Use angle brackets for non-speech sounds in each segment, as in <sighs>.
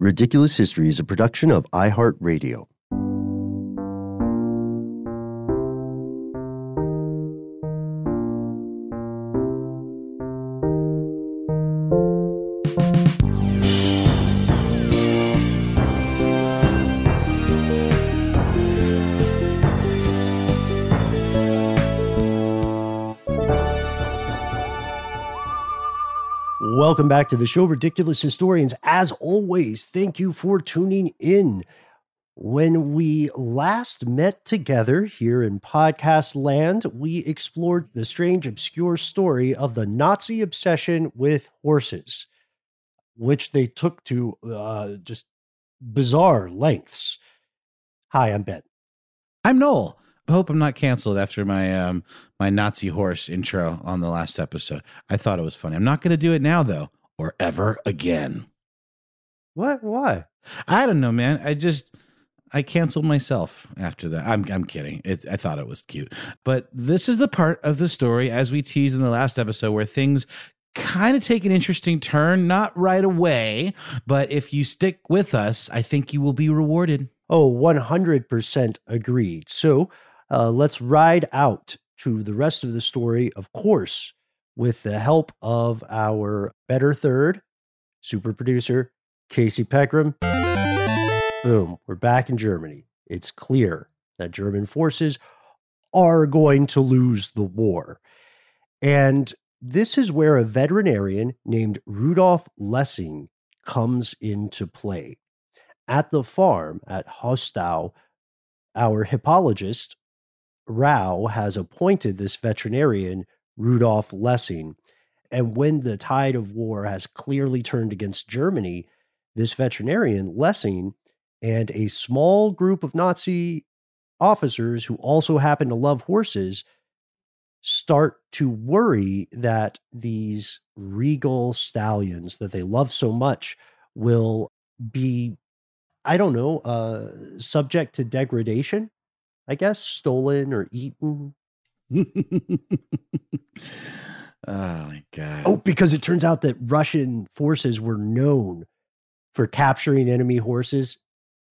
Ridiculous History is a production of iHeartRadio. Welcome back to the show, Ridiculous Historians. As always, thank you for tuning in. When we last met together here in podcast land, we explored the strange, obscure story of the Nazi obsession with horses, which they took to uh, just bizarre lengths. Hi, I'm Ben. I'm Noel. I hope I'm not canceled after my um my Nazi horse intro on the last episode. I thought it was funny. I'm not going to do it now though, or ever again. What? Why? I don't know, man. I just I canceled myself after that. I'm I'm kidding. It, I thought it was cute, but this is the part of the story as we teased in the last episode where things kind of take an interesting turn. Not right away, but if you stick with us, I think you will be rewarded. Oh, 100% agreed. So uh, let's ride out to the rest of the story, of course, with the help of our better third, super producer, Casey Pegram. Boom, we're back in Germany. It's clear that German forces are going to lose the war. And this is where a veterinarian named Rudolf Lessing comes into play. At the farm at Hostau, our hippologist, Rau, has appointed this veterinarian, Rudolf Lessing. And when the tide of war has clearly turned against Germany, this veterinarian, Lessing, and a small group of Nazi officers who also happen to love horses start to worry that these regal stallions that they love so much will be i don't know uh subject to degradation i guess stolen or eaten <laughs> oh my oh, god. oh because it turns out that russian forces were known for capturing enemy horses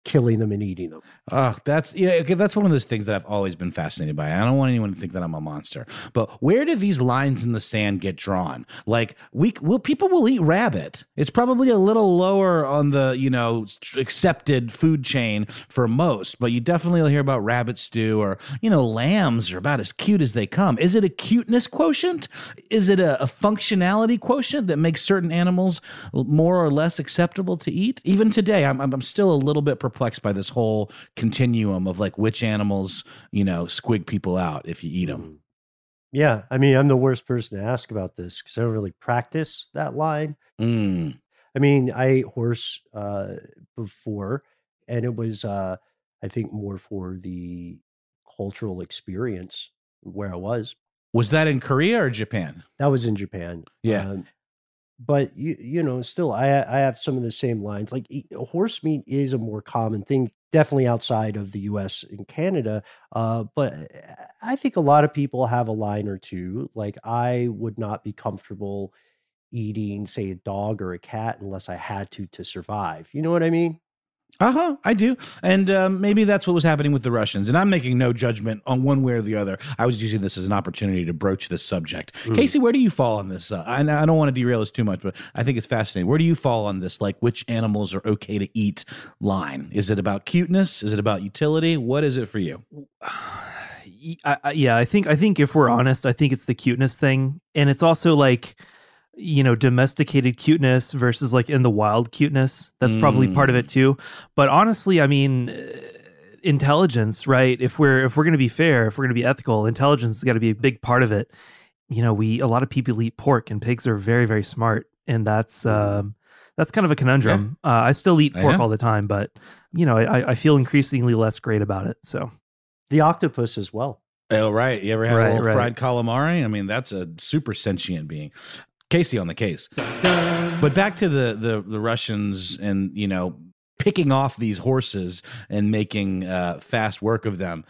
killing them and eating them Oh, that's yeah. Okay, that's one of those things that I've always been fascinated by. I don't want anyone to think that I'm a monster, but where do these lines in the sand get drawn? Like, we will people will eat rabbit. It's probably a little lower on the you know accepted food chain for most, but you definitely will hear about rabbit stew or you know lambs are about as cute as they come. Is it a cuteness quotient? Is it a, a functionality quotient that makes certain animals more or less acceptable to eat? Even today, I'm I'm still a little bit perplexed by this whole continuum of like which animals you know squig people out if you eat them. yeah i mean i'm the worst person to ask about this because i don't really practice that line Mm. I mean, I ate horse uh, before, and it was, uh, I think, more for the cultural experience where I was. Was that in Korea or Japan? That was in Japan. Yeah. Um, but you you know still I I have some of the same lines. Like horse meat is a more common thing, definitely outside of the U.S. and Canada. Uh, but uh, I think a lot of people have a line or two. Like I would not be comfortable eating, say, a dog or a cat unless I had to to survive. You know what I mean? Uh huh. I do, and um, maybe that's what was happening with the Russians. And I'm making no judgment on one way or the other. I was using this as an opportunity to broach this subject. Mm. Casey, where do you fall on this? Uh, I, I don't want to derail this too much, but I think it's fascinating. Where do you fall on this? Like, which animals are okay to eat? Line? Is it about cuteness? Is it about utility? What is it for you? <sighs> I, I, yeah, I think I think if we're honest, I think it's the cuteness thing, and it's also like you know domesticated cuteness versus like in the wild cuteness. That's probably part of it too. But honestly, I mean. uh, intelligence right if we're if we're going to be fair if we're going to be ethical intelligence has got to be a big part of it you know we a lot of people eat pork and pigs are very very smart and that's um that's kind of a conundrum uh, i still eat pork all the time but you know I, I feel increasingly less great about it so The octopus as well. Oh, right. You ever had Right, a little right. fried calamari? I mean, that's a super sentient being. Casey on the case. But back to the, the the Russians and you know picking off these horses and making uh, fast work of them.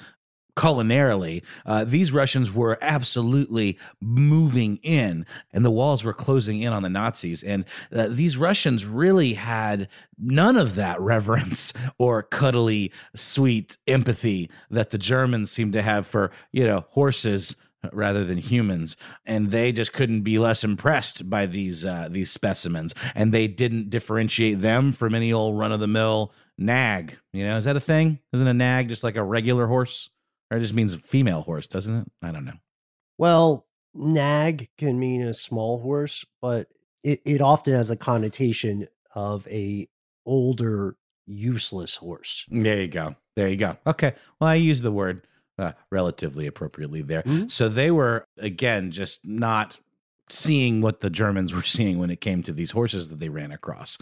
Culinarily, uh, these Russians were absolutely moving in, and the walls were closing in on the Nazis. And uh, these Russians really had none of that reverence <laughs> or cuddly, sweet empathy that the Germans seem to have for you know horses rather than humans. And they just couldn't be less impressed by these uh, these specimens. And they didn't differentiate them from any old run of the mill nag. You know is that a thing? Isn't a nag just like a regular horse? Or it just means a female horse doesn't it? I don't know. Well, nag can mean a small horse, but it, it often has a connotation of a older, useless horse. there you go. There you go. Okay. Well i use the word uh, relatively appropriately there. Mhm. so they were again just not seeing what the germans <laughs> were seeing when it came to these horses that they ran across.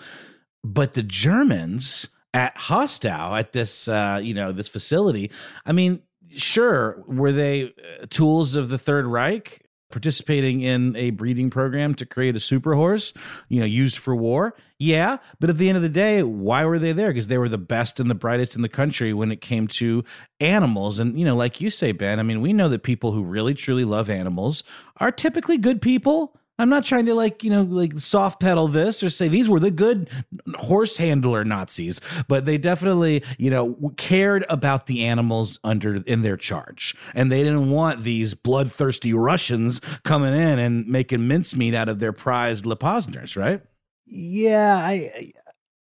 But the germans at Hostau at this uh, you know this facility i mean sure were they uh, tools of the third reich participating in a breeding program to create a super horse you know used for war. Yeah but at the end of the day why were they there? Because they were the best and the brightest in the country when it came to animals. And you know like you say ben i mean we know that people who really truly love animals are typically good people I'm not trying to like, you know, like soft pedal this or say these were the good horse handler Nazis, but they definitely, you know, cared about the animals under in their charge. And they didn't want these bloodthirsty Russians coming in and making mincemeat out of their prized Lepozners, right? Yeah, I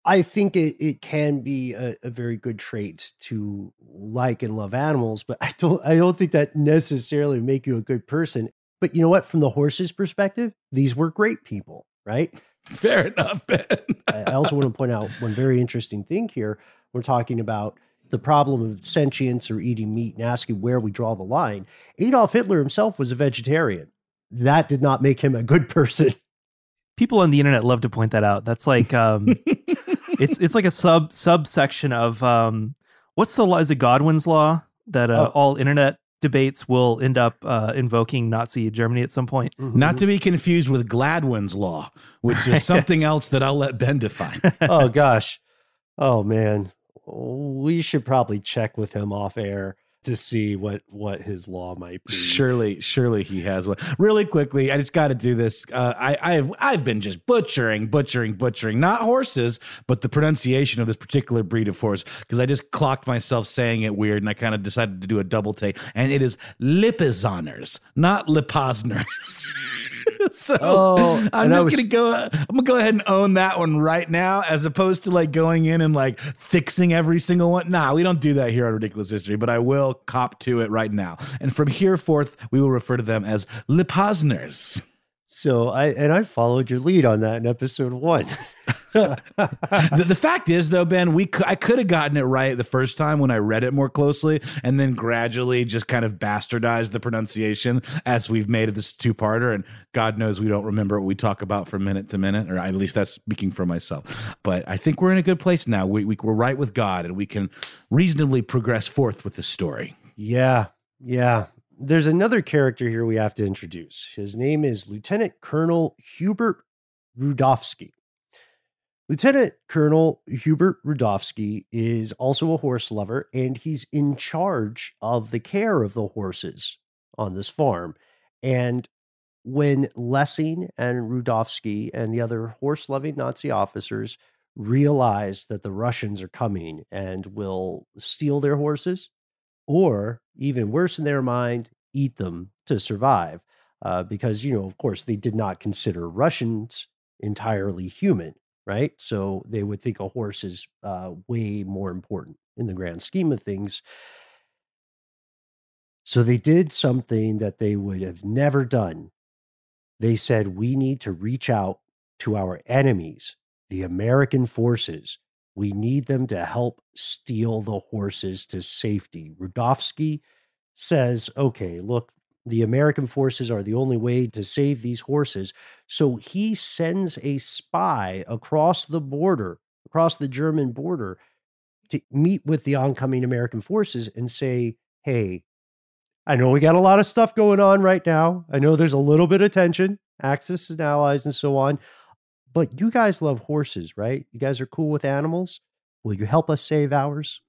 I think it, it can be a, a very good trait to like and love animals, but I don't I don't think that necessarily make you a good person. But you know what? From the horse's perspective, these were great people, right? Fair enough, Ben. I I also want to point out one very interesting thing here. We're talking about the problem of sentience or eating meat and asking where we draw the line. Adolf Hitler himself was a vegetarian. That did not make him a good person. people on the internet love to point that out that's like um <laughs> it's it's like a sub subsection of um what's the law is it godwin's law that uh, Oh. all internet debates will end up uh, invoking nazi germany at some point Not to be confused with Gladwin's law, which is <laughs> something else that I'll let Ben define. <laughs> oh gosh. Oh man. We should probably check with him off air to see what what his law might be. Surely, surely he has one. Really quickly, I just got to do this. Uh, I, I've I've been just butchering, butchering, butchering, not horses, but the pronunciation of this particular breed of horse because I just clocked myself saying it weird, and I kind of decided to do a double take, and it is Lipizoners, not Lipozners. <laughs> so Oh, I'm just was- gonna go. I'm gonna go ahead and own that one right now, as opposed to like going in and like fixing every single one. Nah, we don't do that here on Ridiculous History, but I will cop to it right now. And from here forth, we will refer to them as Lipozners. So I and I followed your lead on that in episode one. <laughs> the, the fact is, though, Ben, we I could have gotten it right the first time when I read it more closely, and then gradually just kind of bastardized the pronunciation as we've made it this two parter. And God knows we don't remember what we talk about from minute to minute, or at least that's speaking for myself. But I think we're in a good place now. We, we we're right with God, and we can reasonably progress forth with the story. yeah, yeah. There's another character here we have to introduce. His name is Lieutenant Colonel Hubert Rudofsky. Lieutenant Colonel Hubert Rudofsky is also a horse lover, and he's in charge of the care of the horses on this farm. And when Lessing and Rudofsky and the other horse loving Nazi officers realize that the Russians are coming and will steal their horses, or even worse in their mind, eat them to survive. Uh, because, you know, of course, they did not consider Russians entirely human, right? So they would think a horse is uh, way more important in the grand scheme of things. So they did something that they would have never done. They said, we need to reach out to our enemies, the American forces. We need them to help steal the horses to safety. Rudofsky says, okay, look, the American forces are the only way to save these horses. So he sends a spy across the border, across the German border, to meet with the oncoming American forces and say, hey, I know we got a lot of stuff going on right now. I know there's a little bit of tension, Axis and allies and so on. But you guys love horses, right? You guys are cool with animals. Will you help us save ours?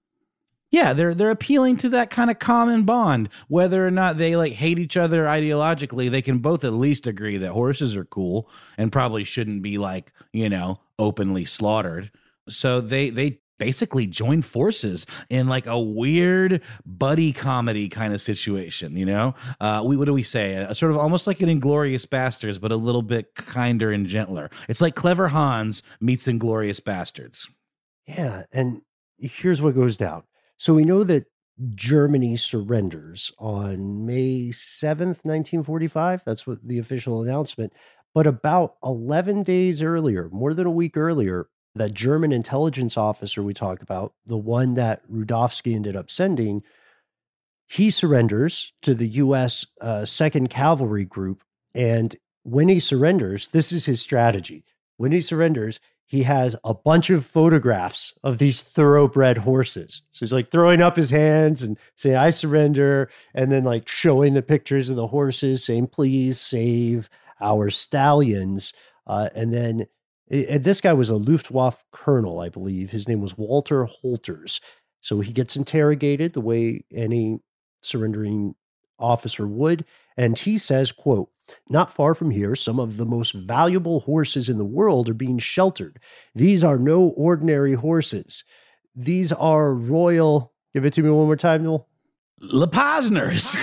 Yeah, they're they're appealing to that kind of common bond. Whether or not they like hate each other ideologically, they can both at least agree that horses are cool and probably shouldn't be like, you know, openly slaughtered. So they they basically join forces in like a weird buddy comedy kind of situation, you know? Uh we what do we say? A, sort of almost like an Inglourious Basterds, but a little bit kinder and gentler. It's like Clever Hans meets Inglourious Basterds. Yeah, and here's what goes down. So we know that Germany surrenders on May 7th, 1945. That's what the official announcement. But about 11 days earlier, more than a week earlier, that German intelligence officer we talked about, the one that Rudofsky ended up sending, he surrenders to the U.S. Uh, Second Cavalry Group. And when he surrenders, this is his strategy. When he surrenders, he has a bunch of photographs of these thoroughbred horses. So he's like throwing up his hands and saying, I surrender. And then like showing the pictures of the horses, saying, please save our stallions. Uh, and then and this guy was a Luftwaffe colonel, I believe. His name was Walter Holters. So he gets interrogated the way any surrendering officer would. And he says, quote, not far from here, some of the most valuable horses in the world are being sheltered. These are no ordinary horses. These are royal. Give it to me one more time, Noel. Leposners.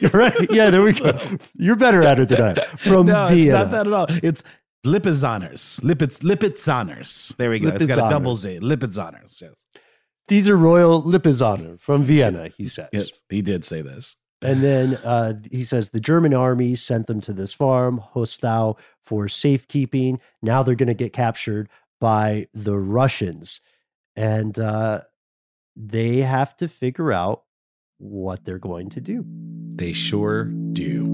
You're <laughs> <laughs> right. Yeah, there we go. <laughs> You're better at it than I. From no, Vienna. it's not that at all. It's Lipizzaners. Lipitz Lipizzaners. There we go. It's got a double Z. Lipizzaners. Yes. These are royal Lipizzaner from Vienna, he says. Yes, he did say this. And then uh, he says the German army sent them to this farm, Hostau, for safekeeping. Now they're going to get captured by the Russians. And uh, they have to figure out what they're going to do. They sure do.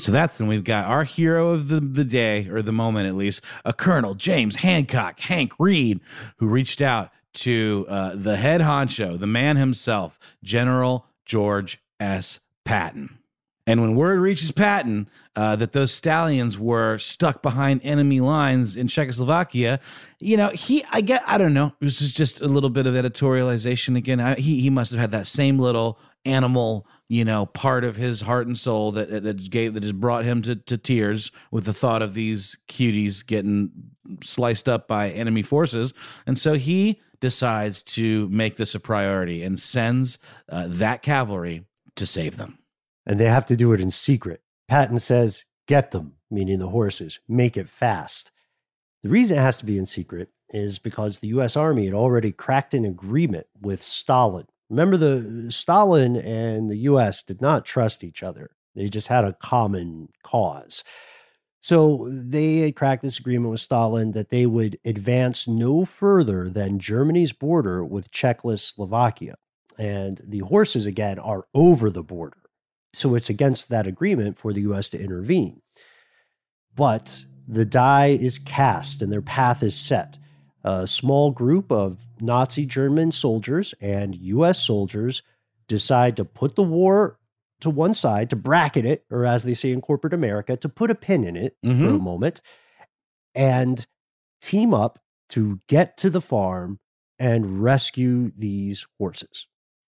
So that's then we've got our hero of the, the day, or the moment at least, a Colonel James Hancock, Hank Reed, who reached out to uh, the head honcho, the man himself, General George S. Patton. And when word reaches Patton uh, that those stallions were stuck behind enemy lines in Czechoslovakia, you know, he, I get, I don't know, this is just a little bit of editorialization again. I, he, he must have had that same little animal, you know, part of his heart and soul that that gave that has brought him to, to tears with the thought of these cuties getting sliced up by enemy forces, and so he decides to make this a priority and sends uh, that cavalry to save them. And they have to do it in secret. Patton says, get them, meaning the horses, make it fast. The reason it has to be in secret is because the US Army had already cracked an agreement with Stalin. Remember, the Stalin and the US did not trust each other. They just had a common cause. So they had cracked this agreement with Stalin that they would advance no further than Germany's border with Czechoslovakia. And the horses, again, are over the border. So it's against that agreement for the US to intervene. But the die is cast and their path is set. A small group of Nazi German soldiers and US soldiers decide to put the war to one side, to bracket it, or as they say in corporate America, to put a pin in it for a mm-hmm. moment, and team up to get to the farm and rescue these horses.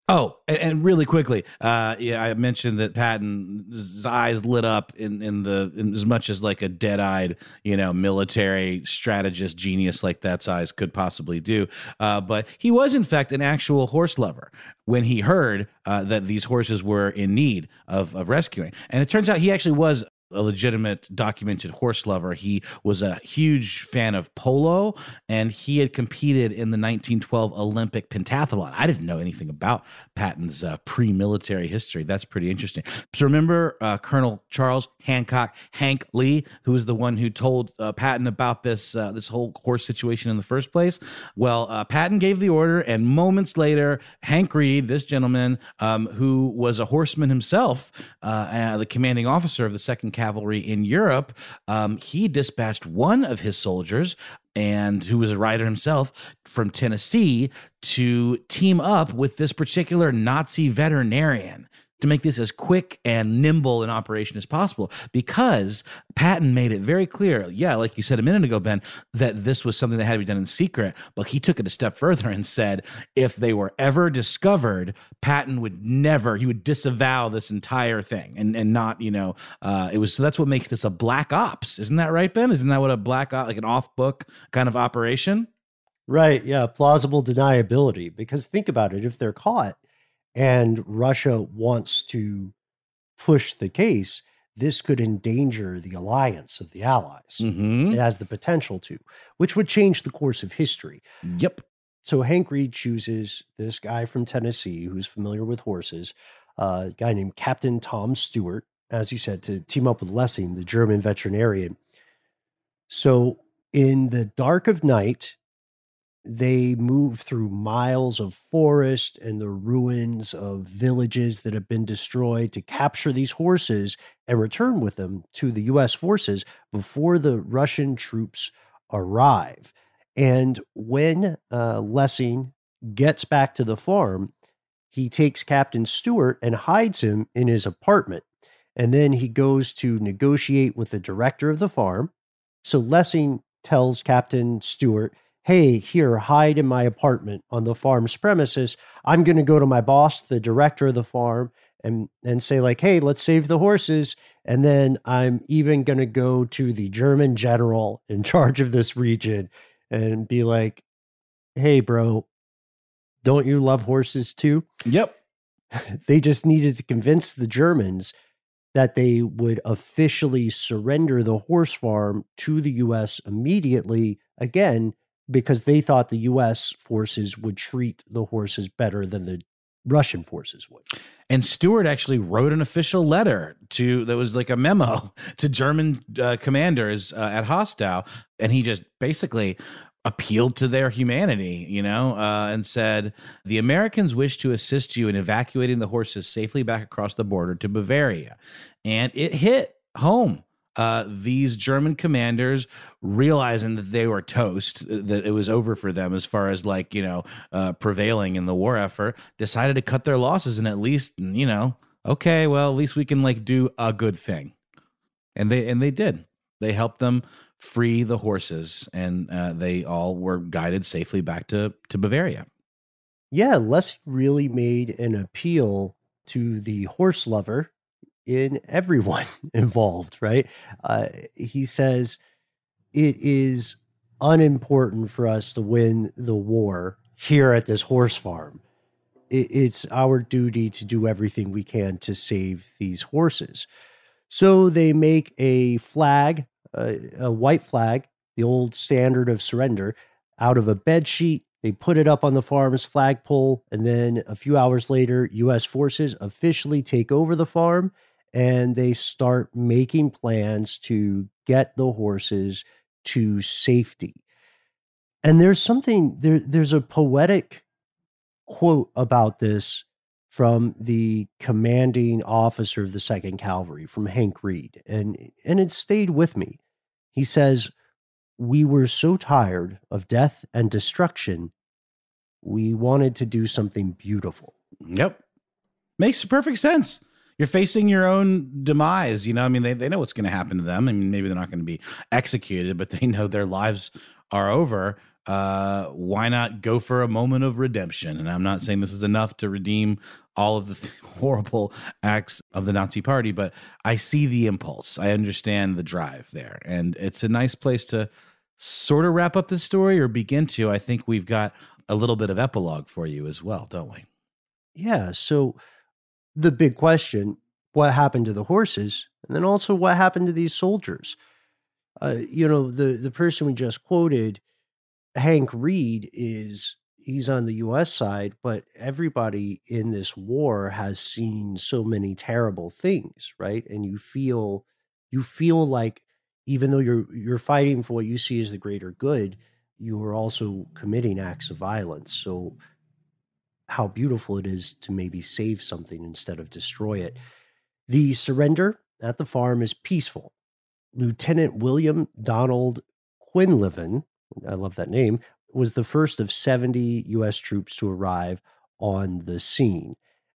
Oh, and, and really quickly, uh, yeah, I mentioned that Patton's eyes lit up in in the in as much as like a dead-eyed, you know, military strategist genius like that's eyes could possibly do. Uh, but he was in fact an actual horse lover when he heard uh, that these horses were in need of of rescuing, and it turns out he actually was a legitimate documented horse lover. He was a huge fan of polo and he had competed in the 1912 Olympic pentathlon. I didn't know anything about Patton's uh, pre military history. That's pretty interesting. So remember uh, Colonel Charles Hancock, Hank Lee, who was the one who told uh, Patton about this, uh, this whole horse situation in the first place? Well, uh, Patton gave the order, and moments later, Hank Reed, this gentleman um, who was a horseman himself, uh, the commanding officer of the Second Cavalry in Europe, um, he dispatched one of his soldiers and who was a rider himself from Tennessee to team up with this particular Nazi veterinarian to make this as quick and nimble an operation as possible because Patton made it very clear, yeah, like you said a minute ago, Ben, that this was something that had to be done in secret. But he took it a step further and said if they were ever discovered, Patton would never, he would disavow this entire thing and, and not, you know, uh, it was, so that's what makes this a black ops. Isn't that right, Ben? Isn't that what a black ops, like an off book kind of operation? Right. Yeah. Plausible deniability. Because think about it if they're caught and Russia wants to push the case, this could endanger the alliance of the Allies. Mm-hmm. It has the potential to, which would change the course of history. Yep. So Hank Reed chooses this guy from Tennessee who's familiar with horses, uh, a guy named Captain Tom Stewart, as he said, to team up with Lessing, the German veterinarian. So in the dark of night, they move through miles of forest and the ruins of villages that have been destroyed to capture these horses and return with them to the US forces before the Russian troops arrive. And when uh, Lessing gets back to the farm, he takes Captain Stewart and hides him in his apartment. And then he goes to negotiate with the director of the farm. So Lessing tells Captain Stewart, Hey, here, hide in my apartment on the farm's premises. I'm going to go to my boss, the director of the farm, and, and say, like, hey, let's save the horses. And then I'm even going to go to the German general in <laughs> charge of this region and be like, hey, bro, don't you love horses too? Yep. <laughs> they just needed to convince the Germans that they would officially surrender the horse farm to the US immediately, again, because they thought the US forces would treat the horses better than the Russian forces would. And Stewart actually wrote an official letter to that was like a memo <laughs> to German uh, commanders uh, at Hostau, and he just basically appealed to their humanity, you know, uh, and said, The Americans wish to assist you in evacuating the horses safely back across the border to Bavaria. And it hit home. Uh, these German commanders, realizing that they were toast, that it was over for them as far as like, you know, uh, prevailing in the war effort, decided to cut their losses and at least, you know, okay, well, at least we can like do a good thing. And they, and they did. They helped them free the horses, and uh, they all were guided safely back to to Bavaria. Yeah, Les really made an appeal to the horse lover in everyone <laughs> involved, right? Uh, he says it is unimportant for us to win the war here at this horse farm. it's our duty to do everything we can to save these horses. So they make a flag a, a white flag, the old standard of surrender, out of a bed sheet. They put it up on the farm's flagpole, and then a few hours later, U.S. forces officially take over the farm and they start making plans to get the horses to safety. And there's something there. There's a poetic quote about this from the commanding officer of the Second Cavalry, from Hank Reed, and and it stayed with me. He says, "We were so tired of death and destruction, we wanted to do something beautiful." Yep, makes perfect sense. You're facing your own demise. You know, I mean, they, they know what's going to happen to them. I mean, maybe they're not going to be executed, but they know their lives are over uh, why not go for a moment of redemption? And I'm not saying this is enough to redeem all of the th- <laughs> horrible acts of the Nazi party, but I see the impulse. I understand the drive there. And it's a nice place to sort of wrap up the story or begin to. I think we've got a little bit of epilogue for you as well, don't we? Yeah. So the big question what happened to the horses? And then also what happened to these soldiers? Uh, you know, the, the person we just quoted Hank Reed is he's on the US side, but everybody in this war has seen so many terrible things, right? And you feel you feel like even though you're you're fighting for what you see as the greater good, you are also committing acts of violence. So how beautiful it is to maybe save something instead of destroy it. The surrender at the farm is peaceful. Lieutenant William Donald Quinlivan I love that name, was the first of 70 US troops to arrive on the scene.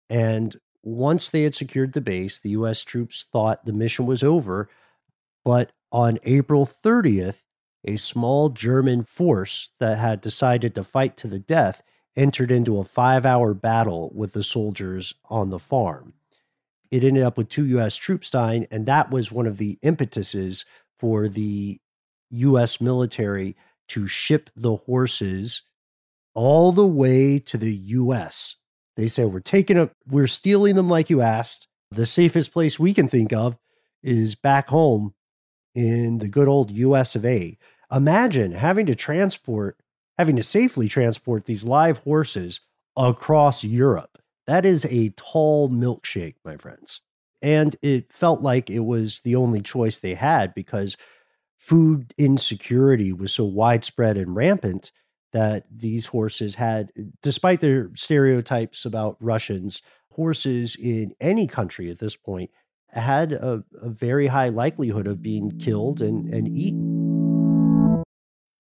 And once they had secured the base, the US troops thought the mission was over. But on April 30th, a small German force that had decided to fight to the death entered into a five hour battle with the soldiers on the farm. It ended up with two US troops dying, and that was one of the impetuses for the US military to ship the horses all the way to the US. They say, We're taking them, we're stealing them like you asked. The safest place we can think of is back home in the good old US of A. Imagine having to transport, having to safely transport these live horses across Europe. That is a tall milkshake, my friends. And it felt like it was the only choice they had because food insecurity was so widespread and rampant that these horses had, despite their stereotypes about Russians, horses in any country at this point had a, a very high likelihood of being killed and, and eaten.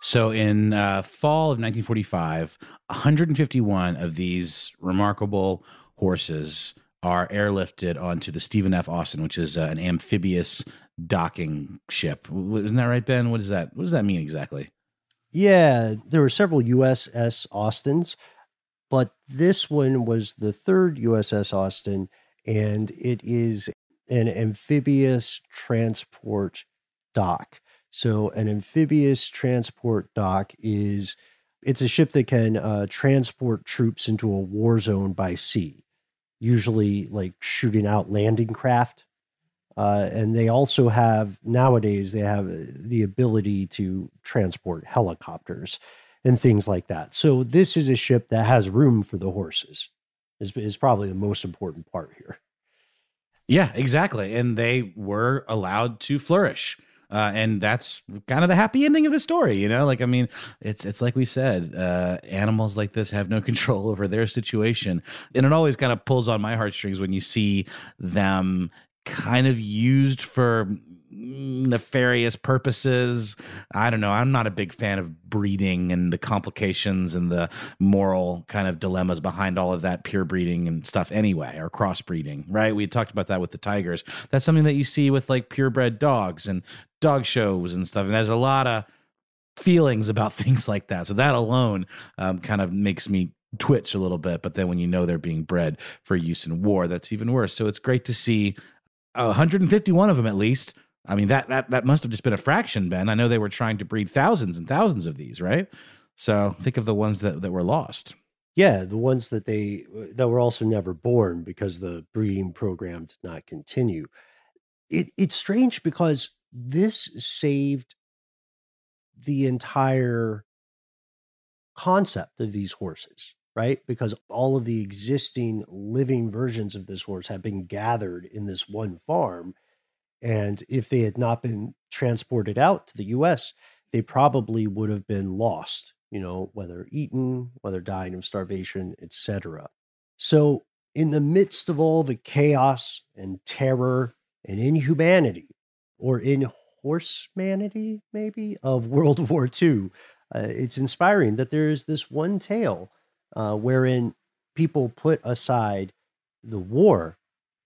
So in uh, fall of 1945, 151 of these remarkable horses are airlifted onto the Stephen F. Austin, which is uh, an amphibious docking ship. Isn't that right, Ben? What does that What does that mean exactly? Yeah, there were several USS Austins, but this one was the third USS Austin, and it is an amphibious transport dock. So, an amphibious transport dock is it's a ship that can uh, transport troops into a war zone by sea, usually like shooting out landing craft. Uh, and they also have nowadays they have uh, the ability to transport helicopters and things like that. So this is a ship that has room for the horses. Is is probably the most important part here. Yeah, exactly. And they were allowed to flourish. Uh, and that's kind of the happy ending of the story, you know. Like, I mean, it's it's like we said, uh, animals like this have no <laughs> control over their situation, and it always kind of pulls on my heartstrings when you see them kind of used for nefarious purposes. I don't know. I'm not a big fan of breeding and the complications and the moral kind of dilemmas behind all of that pure breeding and stuff anyway, or crossbreeding, right? We talked about that with the tigers. That's something that you see with like purebred dogs and dog shows and stuff. And there's a lot of feelings about <laughs> things like that. So that alone um, kind of makes me twitch a little bit. But then when you know they're being bred for use in war, that's even worse. So it's great to see 151 of them at least. I mean that that that must have just been a fraction, Ben. I know they were trying to breed thousands and thousands of these, right? So think of the ones that, that were lost. Yeah, the ones that they that were also never born because the breeding program did not continue. It, it's strange because this saved the entire concept of these horses, right? Because all of the existing living versions of this horse have been gathered in this one farm. And if they had not been transported out to the US, they probably would have been lost, you know, whether eaten, whether dying of starvation, etc. So, in the midst of all the chaos and terror and inhumanity or in horsemanity, maybe, of <laughs> World War II. Uh, it's inspiring that there is this one tale uh, wherein people put aside the war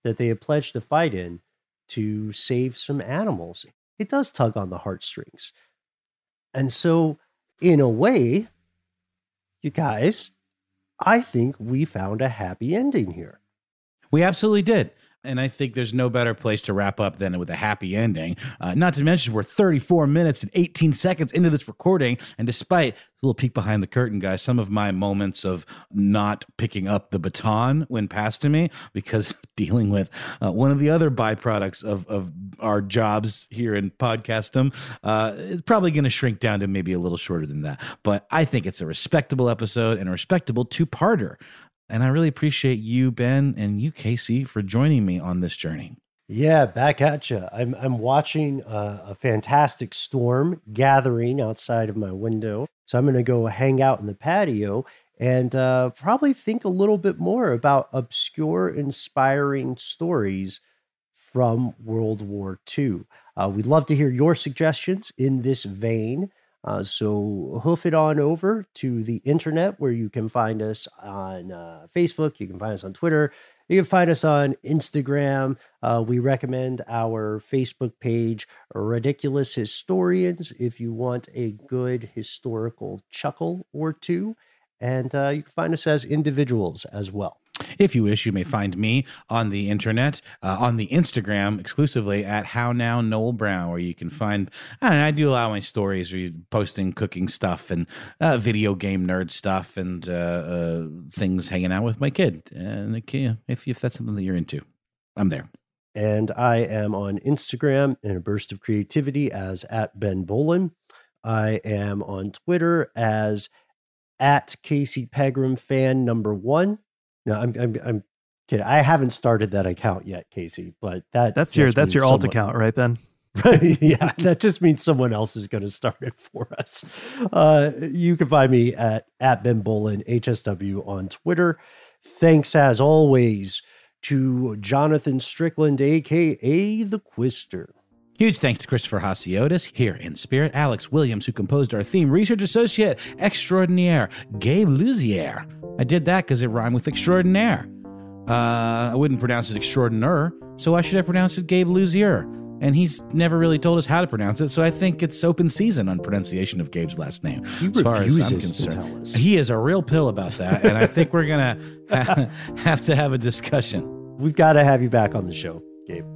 that they had pledged to fight in to save some animals. It does tug on the heartstrings. And so, in a way, you guys, I think we found a happy ending here. We absolutely did. And I think there's no better place to wrap up than with a happy ending. Uh, not to mention, we're 34 minutes and 18 seconds into this recording. And despite a little peek behind the curtain, guys, some of my moments of not picking up the baton when passed to me, because <laughs> dealing with uh, one of the other byproducts of, of our jobs here in podcastum, uh, it's probably going to shrink down to maybe a little shorter than that. But I think it's a respectable episode and a respectable two parter. And I really appreciate you, Ben, and you, Casey, for joining me on this journey. Yeah, back at you. I'm I'm watching a, a fantastic storm gathering outside of my window, so I'm going to go hang out in the patio and uh, probably think a little bit more about obscure, inspiring stories from World War II. Uh, we'd love to hear your suggestions in this vein. Uh, so hoof it on over to the internet where you can find us on uh, Facebook, you can find us on Twitter, you can find us on Instagram. Uh, we recommend our Facebook page, Ridiculous Historians, if you want a good historical chuckle or two. And uh, you can find us as individuals as well. If you wish, you may find me on the internet, uh, on the Instagram exclusively at How Now Noel Brown, where you can find. I, know, I do a lot of my stories, where posting cooking stuff and uh, video game nerd stuff and uh, uh things, hanging out with my kid. And if if that's something that you're into, I'm there. And I am on Instagram in a burst of creativity as at Ben Bowlin. I am on Twitter as at Casey Pegram fan number one. No, I'm I'm I'm kidding. I haven't started that account yet, Casey. But that that's your that's your alt account, right, Ben? <laughs> yeah, that just means someone else is going to start it for us. Uh, you can find me at at Ben Bowlin HSW on Twitter. Thanks as always to Jonathan Strickland, aka the Quister. Huge thanks to Christopher Hasiotis here in spirit, Alex Williams, who composed our theme, research associate extraordinaire, Gabe Luzier. I did that because it rhymed with extraordinaire. Uh, I wouldn't pronounce it extraordinaire, so why should I pronounce it Gabe Luzier? And he's never really told us how to pronounce it, so I think it's open season on pronunciation of Gabe's last name. He as far as I'm concerned, he is a real pill about that, and I think we're gonna ha- <laughs> have to have a discussion. We've got to have you back on the show, Gabe.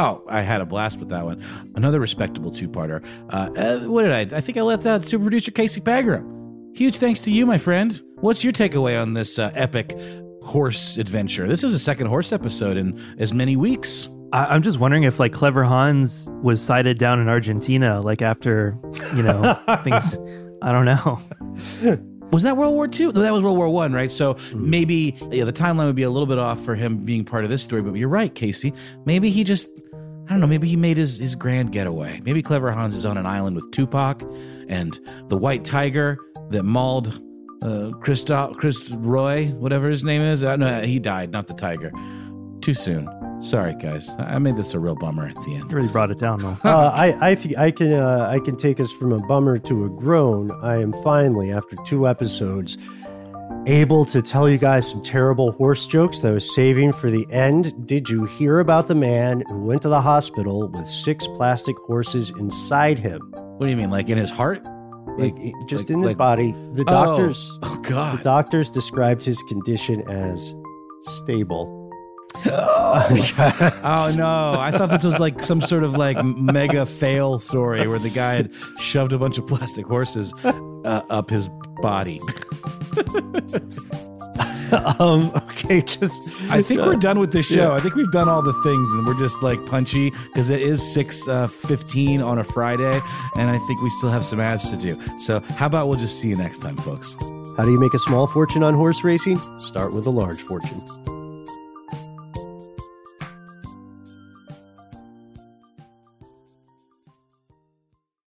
Oh, I had a blast with that one. Another respectable two-parter. Uh, uh, what did I? I think I left out super producer Casey Pegram. Huge thanks to you, my friend. What's your takeaway on this uh, epic horse adventure? This is a second horse episode in as many weeks. I- am just wondering if like Clever Hans was sighted down in Argentina, like after you know <laughs> things. I don't know. Was that World War II? No, that was World War One, right? So maybe yeah, the timeline would be a little bit off for him being part of this story. But you're right, Casey. Maybe he just I don't know, maybe he made his, his grand getaway. Maybe Clever Hans is on an island with Tupac and the white tiger that mauled uh, Christo- Chris Roy, whatever his name is. Uh, no, he died, not the tiger. Too soon. Sorry, guys. I made this a real bummer at the end. You really brought it down, though. uh, <laughs> I I, th- I can uh, I can take us from a bummer to a groan. I am finally, after two episodes, able to tell you guys some terrible horse jokes that I was saving for the end. Did you hear about the man who went to the hospital with six plastic horses inside him? What do you mean, like in his heart? Like, like just like, in his like, body. The doctors. Oh, oh God. The doctors described his condition as stable. Oh. <laughs> <laughs> oh no! I thought this was like some sort of like mega fail story where the guy had shoved a bunch of plastic horses uh, up his body. <laughs> um, okay, just. I think uh, we're done with this show. Yeah. I think we've done all the things, and we're just like punchy because it is six uh, fifteen on a Friday, and I think we still have some ads to do. So, how about we'll just see you next time, folks? How do you make a small fortune on horse racing? Start with a large fortune.